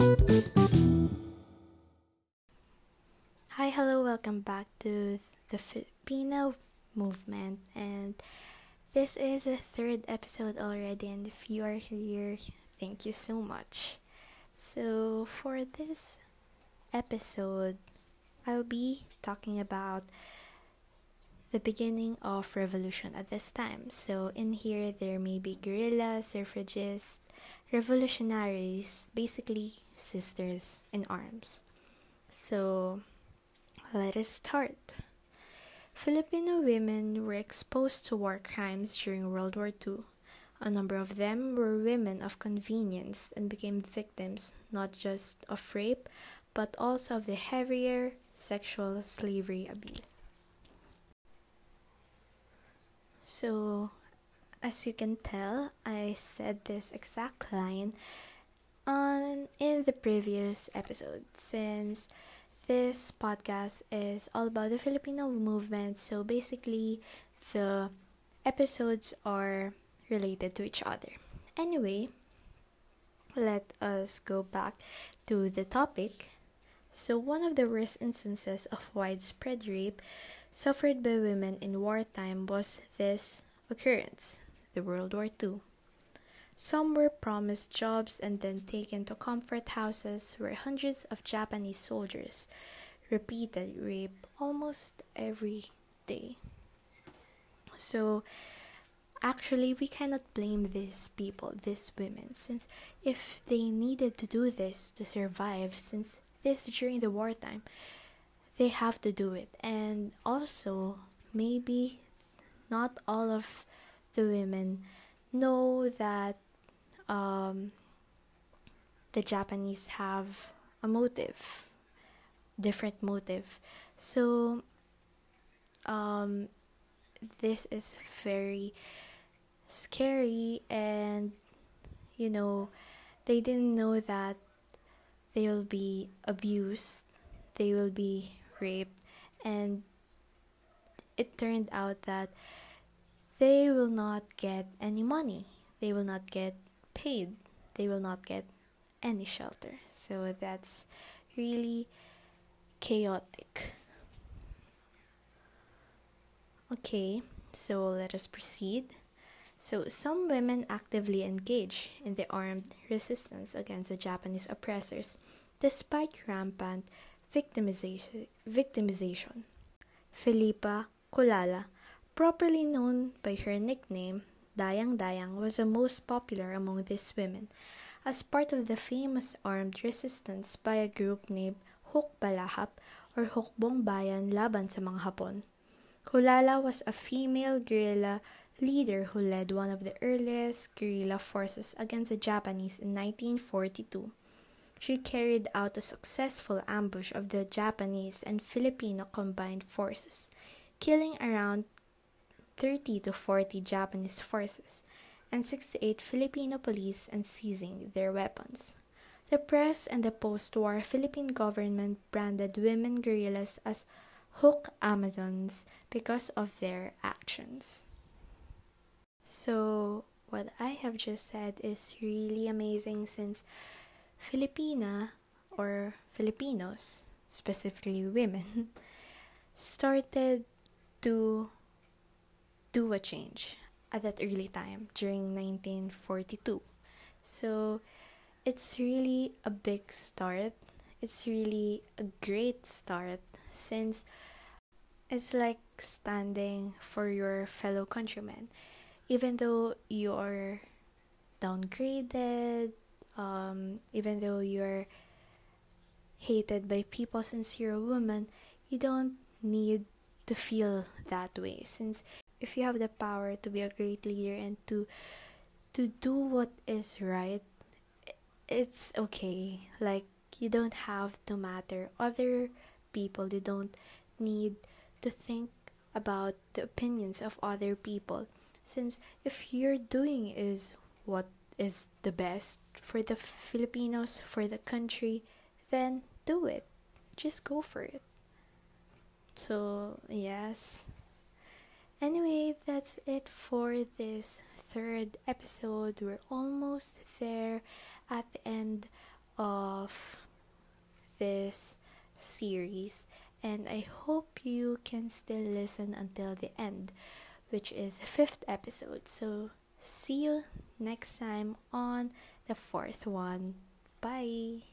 Hi, hello, welcome back to the Filipino movement. And this is the third episode already. And if you are here, thank you so much. So, for this episode, I'll be talking about the beginning of revolution at this time. So, in here, there may be guerrillas, suffragists, revolutionaries, basically sisters in arms. So, let us start. Filipino women were exposed to war crimes during World War II. A number of them were women of convenience and became victims not just of rape, but also of the heavier sexual slavery abuse. So, as you can tell, I said this exact line in the previous episode since this podcast is all about the Filipino movement. So basically, the episodes are related to each other. Anyway, let us go back to the topic. So, one of the worst instances of widespread rape suffered by women in wartime was this occurrence, the World War II. Some were promised jobs and then taken to comfort houses where hundreds of Japanese soldiers repeated rape almost every day. So, actually, we cannot blame these people, these women, since if they needed to do this to survive, since this during the wartime, they have to do it. And also, maybe not all of the women know that um, the Japanese have a motive, different motive. So, um, this is very scary, and you know, they didn't know that they will be abused, they will be raped, and it turned out that they will not get any money, they will not get paid, they will not get any shelter. So that's really chaotic. Okay, so let us proceed. So, some women actively engage in the armed resistance against the Japanese oppressors despite rampant victimization. victimization. Felipa Culala, properly known by her nickname Dayang Dayang was the most popular among these women, as part of the famous armed resistance by a group named Hukbalahap or Hukbong Bayan laban sa mga Hapon. Culala was a female guerrilla leader who led one of the earliest guerrilla forces against the Japanese in 1942. She carried out a successful ambush of the Japanese and Filipino combined forces, killing around 30 to 40 Japanese forces and 68 Filipino police and seizing their weapons. The press and the post war Philippine government branded women guerrillas as Huk Amazons because of their actions. So, what I have just said is really amazing since Filipina or Filipinos, specifically women, started to do a change at that early time during 1942. So it's really a big start. It's really a great start since it's like standing for your fellow countrymen. Even though you're downgraded, um, even though you're hated by people since you're a woman, you don't need to feel that way since if you have the power to be a great leader and to to do what is right it's okay. Like you don't have to matter. Other people you don't need to think about the opinions of other people. Since if you're doing is what is the best for the Filipinos for the country then do it. Just go for it. So yes Anyway, that's it for this third episode. We're almost there at the end of this series and I hope you can still listen until the end, which is the fifth episode. So, see you next time on the fourth one. Bye.